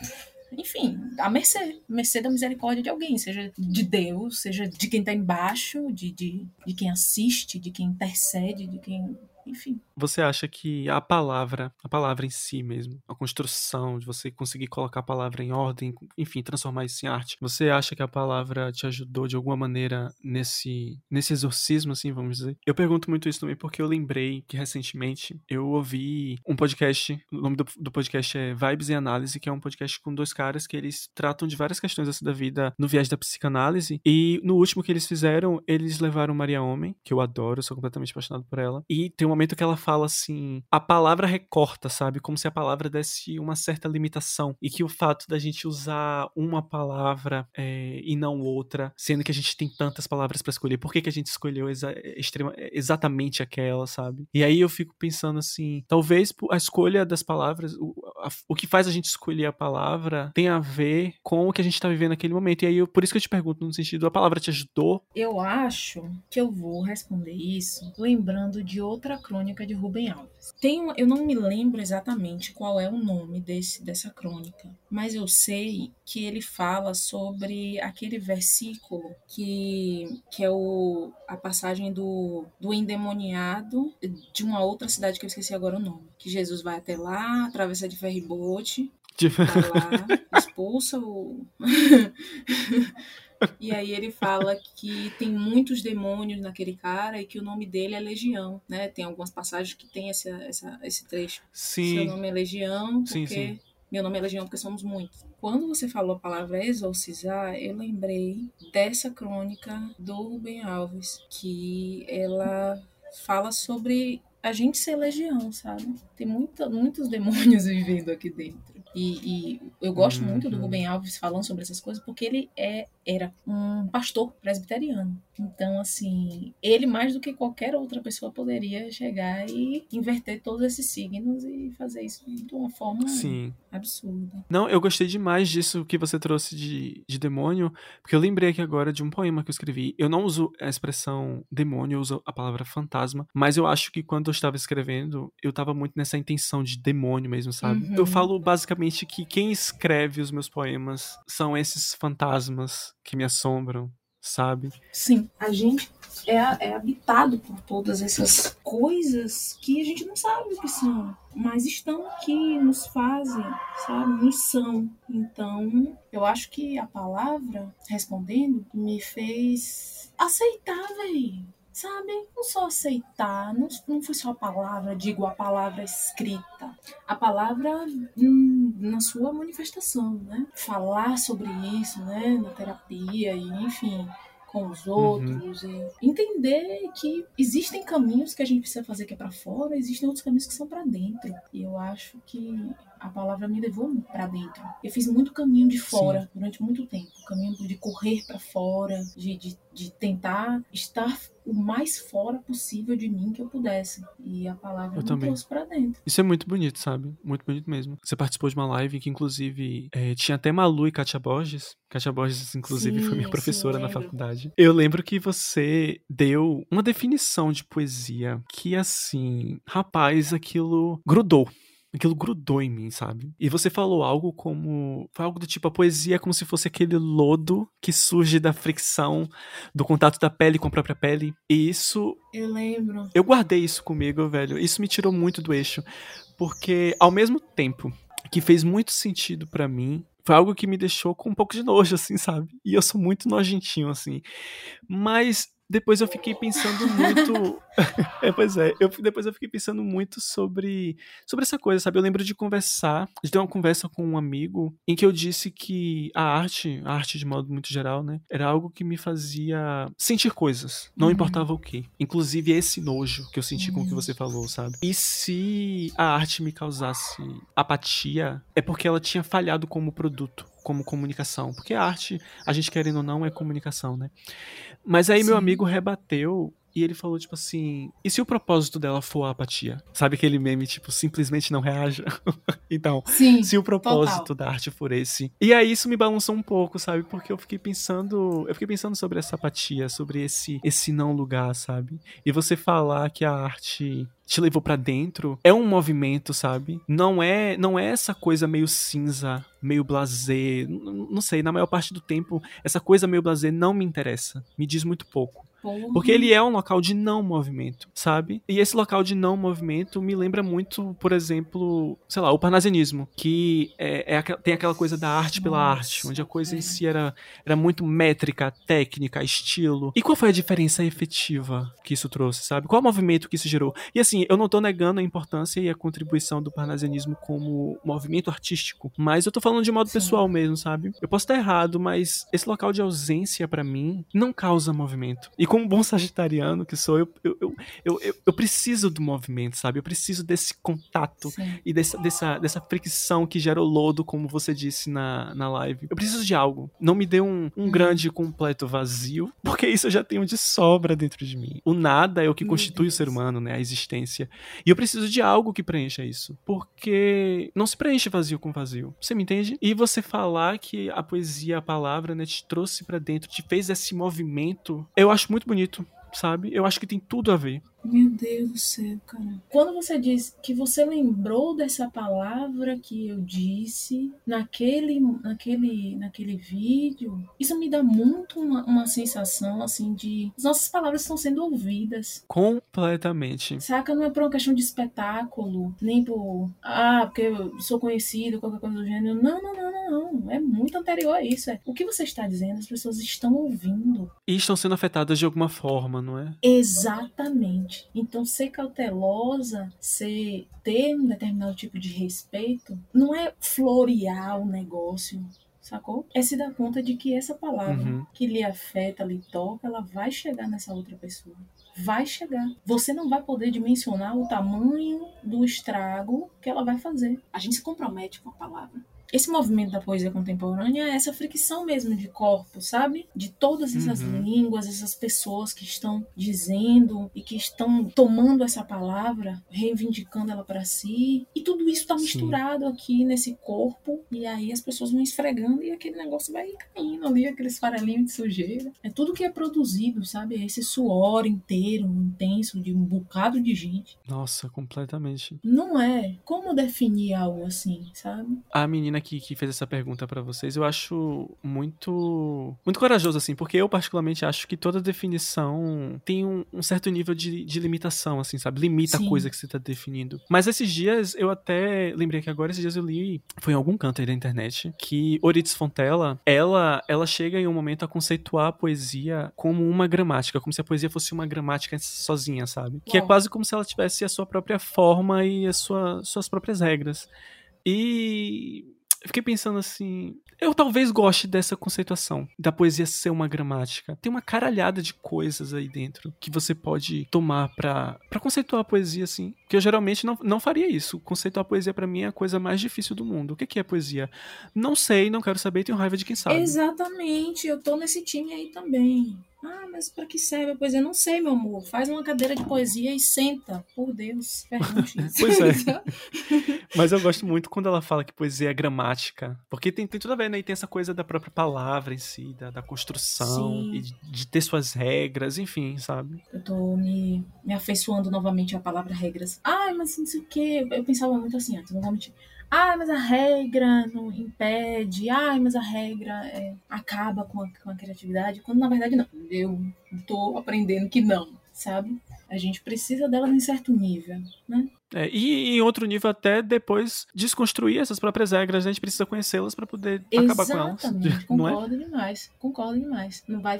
enfim, a mercê, mercê da misericórdia de alguém, seja de Deus, seja de quem está embaixo, de, de, de quem assiste, de quem intercede, de quem enfim. Você acha que a palavra, a palavra em si mesmo, a construção de você conseguir colocar a palavra em ordem, enfim, transformar isso em arte, você acha que a palavra te ajudou de alguma maneira nesse, nesse exorcismo, assim, vamos dizer? Eu pergunto muito isso também porque eu lembrei que recentemente eu ouvi um podcast, o nome do, do podcast é Vibes e Análise, que é um podcast com dois caras que eles tratam de várias questões assim, da vida no viés da psicanálise, e no último que eles fizeram, eles levaram Maria Homem, que eu adoro, sou completamente apaixonado por ela, e tem uma momento que ela fala assim: a palavra recorta, sabe? Como se a palavra desse uma certa limitação. E que o fato da gente usar uma palavra é, e não outra, sendo que a gente tem tantas palavras para escolher, por que, que a gente escolheu exa extrema, exatamente aquela, sabe? E aí eu fico pensando assim: talvez a escolha das palavras, o, a, o que faz a gente escolher a palavra tem a ver com o que a gente tá vivendo naquele momento. E aí, eu, por isso que eu te pergunto, no sentido, a palavra te ajudou? Eu acho que eu vou responder isso lembrando de outra crônica de Rubem Alves. Tem uma, eu não me lembro exatamente qual é o nome desse, dessa crônica, mas eu sei que ele fala sobre aquele versículo que, que é o, a passagem do, do endemoniado de uma outra cidade que eu esqueci agora o nome. Que Jesus vai até lá, atravessa de ferribote, vai lá, expulsa o. E aí ele fala que tem muitos demônios naquele cara e que o nome dele é Legião, né? Tem algumas passagens que tem essa, essa, esse trecho. Sim. Seu nome é Legião, porque... Sim, sim. Meu nome é Legião porque somos muitos. Quando você falou a palavra exorcizar, eu lembrei dessa crônica do Rubem Alves, que ela fala sobre a gente ser legião, sabe? Tem muita, muitos demônios vivendo aqui dentro. E, e eu gosto uhum. muito do Rubem Alves falando sobre essas coisas porque ele é, era um pastor presbiteriano. Então, assim, ele mais do que qualquer outra pessoa poderia chegar e inverter todos esses signos e fazer isso de uma forma Sim. absurda. Não, eu gostei demais disso que você trouxe de, de demônio, porque eu lembrei aqui agora de um poema que eu escrevi. Eu não uso a expressão demônio, eu uso a palavra fantasma, mas eu acho que quando eu estava escrevendo, eu estava muito nessa intenção de demônio mesmo, sabe? Uhum. Eu falo basicamente que quem escreve os meus poemas são esses fantasmas que me assombram, sabe? Sim, a gente é, é habitado por todas essas coisas que a gente não sabe o que são, mas estão aqui, nos fazem, sabe? Nos são. Então, eu acho que a palavra, respondendo, me fez aceitar, velho sabe? Não só aceitar, não, não foi só a palavra, digo a palavra escrita, a palavra hum, na sua manifestação, né? Falar sobre isso, né? Na terapia e enfim com os uhum. outros uhum. e entender que existem caminhos que a gente precisa fazer que é para fora, existem outros caminhos que são para dentro. E eu acho que a palavra me levou para dentro. Eu fiz muito caminho de fora Sim. durante muito tempo, caminho de correr para fora, de, de, de tentar estar o mais fora possível de mim que eu pudesse. E a palavra eu me também. trouxe pra dentro. Isso é muito bonito, sabe? Muito bonito mesmo. Você participou de uma live que, inclusive, é, tinha até Malu e Katia Borges. Katia Borges, inclusive, sim, foi minha professora sim, na faculdade. Eu lembro que você deu uma definição de poesia que, assim, rapaz, aquilo grudou aquilo grudou em mim, sabe? E você falou algo como. Foi algo do tipo: a poesia é como se fosse aquele lodo que surge da fricção, do contato da pele com a própria pele. E isso. Eu lembro. Eu guardei isso comigo, velho. Isso me tirou muito do eixo. Porque, ao mesmo tempo que fez muito sentido para mim, foi algo que me deixou com um pouco de nojo, assim, sabe? E eu sou muito nojentinho, assim. Mas depois eu fiquei pensando muito. é, pois é, eu, depois eu fiquei pensando muito sobre, sobre essa coisa, sabe? Eu lembro de conversar, de ter uma conversa com um amigo em que eu disse que a arte, a arte de modo muito geral, né? Era algo que me fazia sentir coisas, não uhum. importava o que. Inclusive esse nojo que eu senti uhum. com o que você falou, sabe? E se a arte me causasse apatia, é porque ela tinha falhado como produto como comunicação, porque a arte, a gente querendo ou não, é comunicação, né? Mas aí Sim. meu amigo rebateu e ele falou, tipo assim, e se o propósito dela for a apatia? Sabe aquele meme, tipo, simplesmente não reaja? então, Sim, se o propósito total. da arte for esse. E aí isso me balançou um pouco, sabe? Porque eu fiquei pensando, eu fiquei pensando sobre essa apatia, sobre esse esse não lugar, sabe? E você falar que a arte te levou para dentro, é um movimento, sabe? Não é, não é essa coisa meio cinza, meio blasé, não sei, na maior parte do tempo essa coisa meio blasé não me interessa, me diz muito pouco. Porque ele é um local de não movimento, sabe? E esse local de não movimento me lembra muito, por exemplo, sei lá, o parnasianismo, que é, é tem aquela coisa da arte pela Nossa, arte, onde a coisa é. em si era, era muito métrica, técnica, estilo. E qual foi a diferença efetiva que isso trouxe, sabe? Qual o movimento que isso gerou? E assim, eu não tô negando a importância e a contribuição do parnasianismo como movimento artístico, mas eu tô falando de modo Sim. pessoal mesmo, sabe? Eu posso estar errado, mas esse local de ausência para mim não causa movimento. E como bom sagitariano que sou, eu, eu, eu, eu, preciso do movimento, sabe? Eu preciso desse contato e dessa, dessa, dessa fricção que gera o lodo, como você disse na, na live. Eu preciso de algo. Não me dê um, um hum. grande completo vazio, porque isso eu já tenho de sobra dentro de mim. O nada é o que constitui o ser humano, né? A existência. E eu preciso de algo que preencha isso. Porque não se preenche vazio com vazio. Você me entende? E você falar que a poesia, a palavra, né, te trouxe para dentro, te fez esse movimento, eu acho muito muito bonito, sabe? Eu acho que tem tudo a ver. Meu Deus do céu, cara. Quando você diz que você lembrou dessa palavra que eu disse naquele, naquele, naquele vídeo, isso me dá muito uma, uma sensação assim de as nossas palavras estão sendo ouvidas. Completamente. Saca? Não é por uma questão de espetáculo, nem por ah, porque eu sou conhecido, qualquer coisa do gênero. Não, não, não, não, não. É muito anterior a isso. É o que você está dizendo, as pessoas estão ouvindo. E estão sendo afetadas de alguma forma, não é? Exatamente. Então, ser cautelosa, ser ter um determinado tipo de respeito, não é florear o negócio, sacou? É se dar conta de que essa palavra uhum. que lhe afeta, lhe toca, ela vai chegar nessa outra pessoa. Vai chegar. Você não vai poder dimensionar o tamanho do estrago que ela vai fazer. A gente se compromete com a palavra esse movimento da poesia contemporânea é essa fricção mesmo de corpo, sabe? De todas essas uhum. línguas, essas pessoas que estão dizendo e que estão tomando essa palavra, reivindicando ela para si. E tudo isso está misturado Sim. aqui nesse corpo. E aí as pessoas vão esfregando e aquele negócio vai caindo ali, aqueles farelinhos de sujeira. É tudo que é produzido, sabe? É esse suor inteiro, intenso, de um bocado de gente. Nossa, completamente. Não é. Como definir algo assim, sabe? A menina que, que fez essa pergunta para vocês, eu acho muito muito corajoso, assim, porque eu particularmente acho que toda definição tem um, um certo nível de, de limitação, assim, sabe? Limita Sim. a coisa que você tá definindo. Mas esses dias, eu até lembrei que agora, esses dias eu li, foi em algum canto aí da internet, que Orides Fontella, ela, ela chega em um momento a conceituar a poesia como uma gramática, como se a poesia fosse uma gramática sozinha, sabe? Que é quase como se ela tivesse a sua própria forma e as sua, suas próprias regras. E fiquei pensando assim. Eu talvez goste dessa conceituação, da poesia ser uma gramática. Tem uma caralhada de coisas aí dentro que você pode tomar pra, pra conceituar a poesia, assim. Que eu geralmente não, não faria isso. Conceituar a poesia para mim é a coisa mais difícil do mundo. O que, que é poesia? Não sei, não quero saber, tenho raiva de quem sabe. Exatamente, eu tô nesse time aí também. Ah, mas para que serve a poesia? Não sei, meu amor. Faz uma cadeira de poesia e senta. Por Deus, pergunte isso. pois é. mas eu gosto muito quando ela fala que poesia é gramática. Porque tem, tem tudo a ver, né? E tem essa coisa da própria palavra em si, da, da construção, Sim. e de, de, ter suas regras, enfim, sabe? Eu tô me, me afeiçoando novamente à palavra regras. Ai, mas não sei o quê. Eu pensava muito assim antes, não vou mentir. Ah, mas a regra não impede. Ah, mas a regra é, acaba com a, com a criatividade. Quando na verdade não. Eu tô aprendendo que não, sabe? A gente precisa delas em certo nível, né? É, e em outro nível até depois desconstruir essas próprias regras, a gente precisa conhecê-las para poder Exatamente. acabar com elas. Exatamente, concordo é? demais, concordo demais. Não vai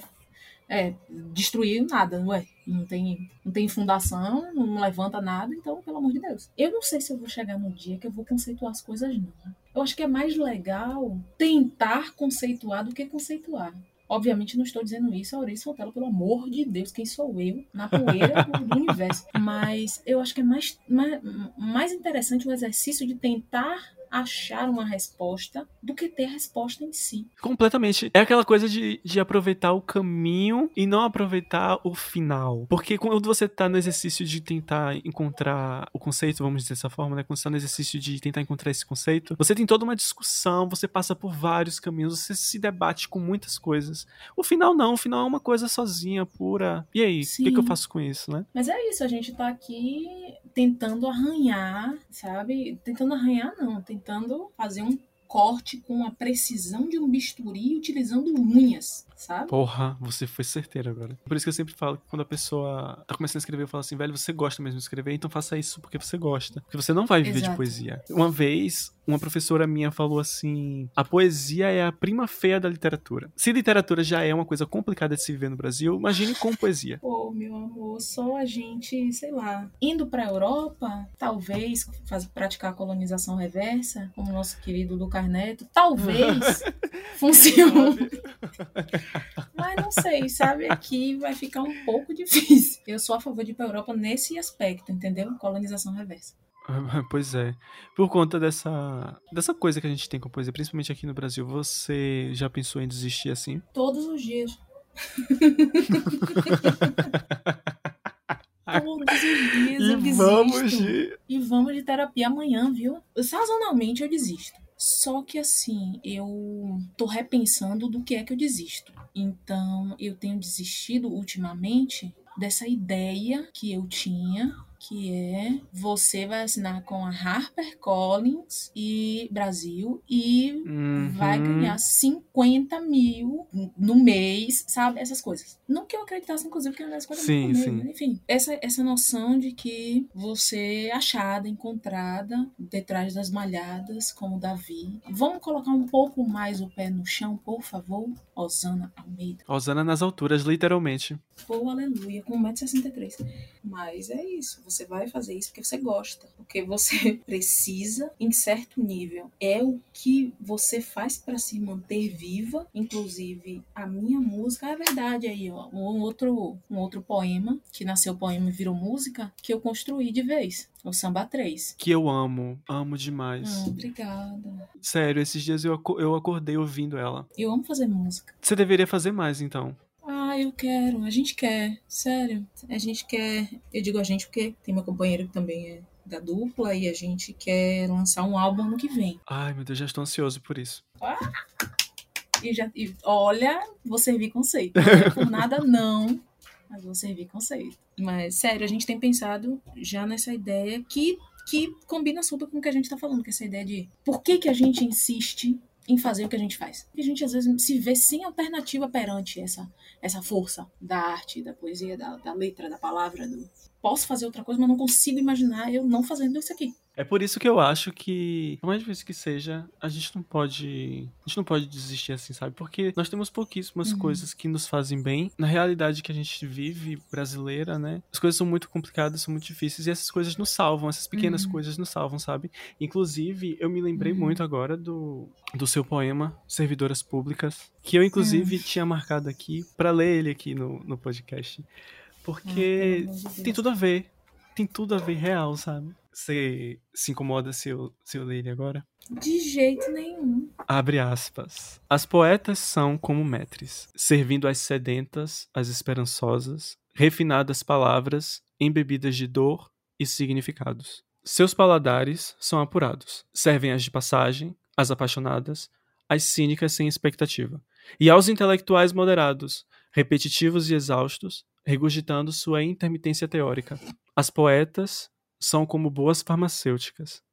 é, destruir nada, não é? Não tem, não tem fundação, não levanta nada, então, pelo amor de Deus. Eu não sei se eu vou chegar no dia que eu vou conceituar as coisas, não. Eu acho que é mais legal tentar conceituar do que conceituar. Obviamente não estou dizendo isso a Fontela, pelo amor de Deus, quem sou eu na poeira do universo. Mas eu acho que é mais, mais, mais interessante o exercício de tentar achar uma resposta do que ter a resposta em si. Completamente. É aquela coisa de, de aproveitar o caminho e não aproveitar o final. Porque quando você tá no exercício de tentar encontrar o conceito, vamos dizer dessa forma, né? Quando você tá no exercício de tentar encontrar esse conceito, você tem toda uma discussão, você passa por vários caminhos, você se debate com muitas coisas. O final não, o final é uma coisa sozinha, pura. E aí, o que, que eu faço com isso, né? Mas é isso, a gente tá aqui tentando arranhar, sabe? Tentando arranhar, não, tentando fazer um corte com a precisão de um bisturi utilizando unhas, sabe? Porra, você foi certeiro agora. Por isso que eu sempre falo que quando a pessoa tá começando a escrever, eu falo assim, velho, você gosta mesmo de escrever, então faça isso porque você gosta. Porque você não vai viver Exato. de poesia. Uma vez, uma professora minha falou assim: a poesia é a prima feia da literatura. Se literatura já é uma coisa complicada de se viver no Brasil, imagine com poesia. Pô, meu amor, só a gente, sei lá, indo pra Europa, talvez faz, praticar a colonização reversa, como nosso querido Lucas Neto, talvez funcione. Mas não sei, sabe? Aqui vai ficar um pouco difícil. Eu sou a favor de ir pra Europa nesse aspecto, entendeu? Colonização reversa. Pois é. Por conta dessa, dessa coisa que a gente tem com a poesia, principalmente aqui no Brasil, você já pensou em desistir assim? Todos os dias. Todos os dias e eu desisto. Vamos de... E vamos de terapia amanhã, viu? Sazonalmente eu desisto. Só que assim, eu tô repensando do que é que eu desisto. Então, eu tenho desistido ultimamente dessa ideia que eu tinha que é você vai assinar com a HarperCollins e Brasil e uhum. vai ganhar 50 mil no mês, sabe? Essas coisas. Não que eu acreditasse, inclusive, que era das coisas sim, sim. Né? Enfim, essa, essa noção de que você é achada, encontrada, detrás das malhadas, como Davi. Vamos colocar um pouco mais o pé no chão, por favor? Osana Almeida. Osana nas alturas, literalmente. Oh, aleluia, com 1,63m. Mas é isso você vai fazer isso porque você gosta, porque você precisa em certo nível. É o que você faz para se manter viva. Inclusive, a minha música é verdade aí, ó. Um outro, um outro poema que nasceu poema e virou música que eu construí de vez. O Samba 3. Que eu amo, amo demais. Ah, obrigada. Sério, esses dias eu, eu acordei ouvindo ela. Eu amo fazer música. Você deveria fazer mais, então. Ah, eu quero. A gente quer. Sério. A gente quer. Eu digo a gente porque tem meu companheiro que também é da dupla e a gente quer lançar um álbum no que vem. Ai, meu Deus, já estou ansioso por isso. Ah! E já, e, olha, vou servir conceito. Não é por nada, não mas vou servir conceito. Mas, sério, a gente tem pensado já nessa ideia que que combina super com o que a gente está falando, que é essa ideia de por que, que a gente insiste em fazer o que a gente faz. E a gente às vezes se vê sem alternativa perante essa, essa força da arte, da poesia, da, da letra, da palavra. Do... Posso fazer outra coisa, mas não consigo imaginar eu não fazendo isso aqui. É por isso que eu acho que, por mais difícil que seja, a gente não pode. A gente não pode desistir assim, sabe? Porque nós temos pouquíssimas uhum. coisas que nos fazem bem. Na realidade que a gente vive, brasileira, né? As coisas são muito complicadas, são muito difíceis, e essas coisas nos salvam, essas pequenas uhum. coisas nos salvam, sabe? Inclusive, eu me lembrei uhum. muito agora do, do seu poema, Servidoras Públicas, que eu, inclusive, tinha marcado aqui para ler ele aqui no, no podcast. Porque ah, tem tudo a ver. Tem tudo a ver real, sabe? Você se incomoda se eu, se eu ler ele agora? De jeito nenhum. Abre aspas. As poetas são como metres, servindo às sedentas, às esperançosas, refinadas palavras, embebidas de dor e significados. Seus paladares são apurados, servem as de passagem, as apaixonadas, as cínicas sem expectativa, e aos intelectuais moderados, repetitivos e exaustos, regurgitando sua intermitência teórica. As poetas são como boas farmacêuticas.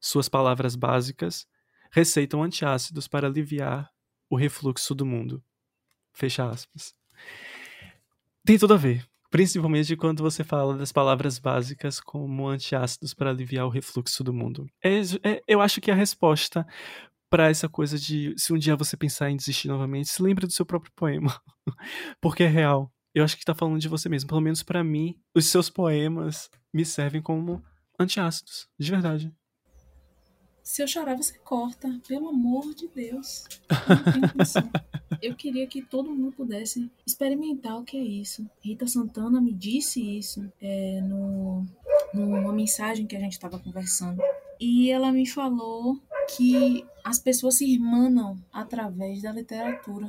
Suas palavras básicas receitam antiácidos para aliviar o refluxo do mundo. Fecha aspas. Tem tudo a ver, principalmente quando você fala das palavras básicas como antiácidos para aliviar o refluxo do mundo. É, é, eu acho que a resposta para essa coisa de se um dia você pensar em desistir novamente, se lembre do seu próprio poema, porque é real eu acho que está falando de você mesmo. Pelo menos para mim, os seus poemas me servem como antiácidos, de verdade. Se eu chorar, você corta. Pelo amor de Deus. eu queria que todo mundo pudesse experimentar o que é isso. Rita Santana me disse isso é, no, numa mensagem que a gente estava conversando. E ela me falou que as pessoas se irmanam através da literatura.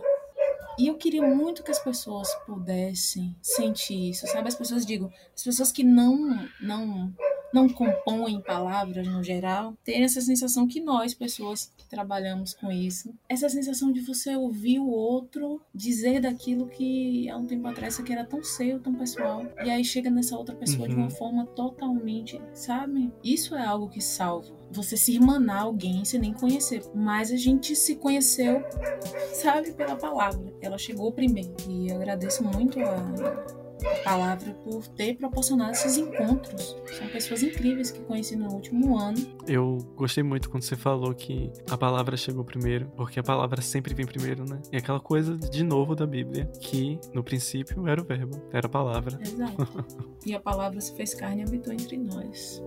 E eu queria muito que as pessoas pudessem sentir isso, sabe? As pessoas digo, as pessoas que não não não compõem palavras no geral, terem essa sensação que nós, pessoas que trabalhamos com isso, essa sensação de você ouvir o outro dizer daquilo que há um tempo atrás isso aqui era tão seu, tão pessoal, e aí chega nessa outra pessoa uhum. de uma uhum. forma totalmente, sabe? Isso é algo que salva. Você se irmanar alguém sem nem conhecer, mas a gente se conheceu, sabe, pela palavra. Ela chegou primeiro. E eu agradeço muito a palavra por ter proporcionado esses encontros. São pessoas incríveis que conheci no último ano. Eu gostei muito quando você falou que a palavra chegou primeiro, porque a palavra sempre vem primeiro, né? E aquela coisa de novo da Bíblia, que no princípio era o verbo, era a palavra. Exato. e a palavra se fez carne e habitou entre nós.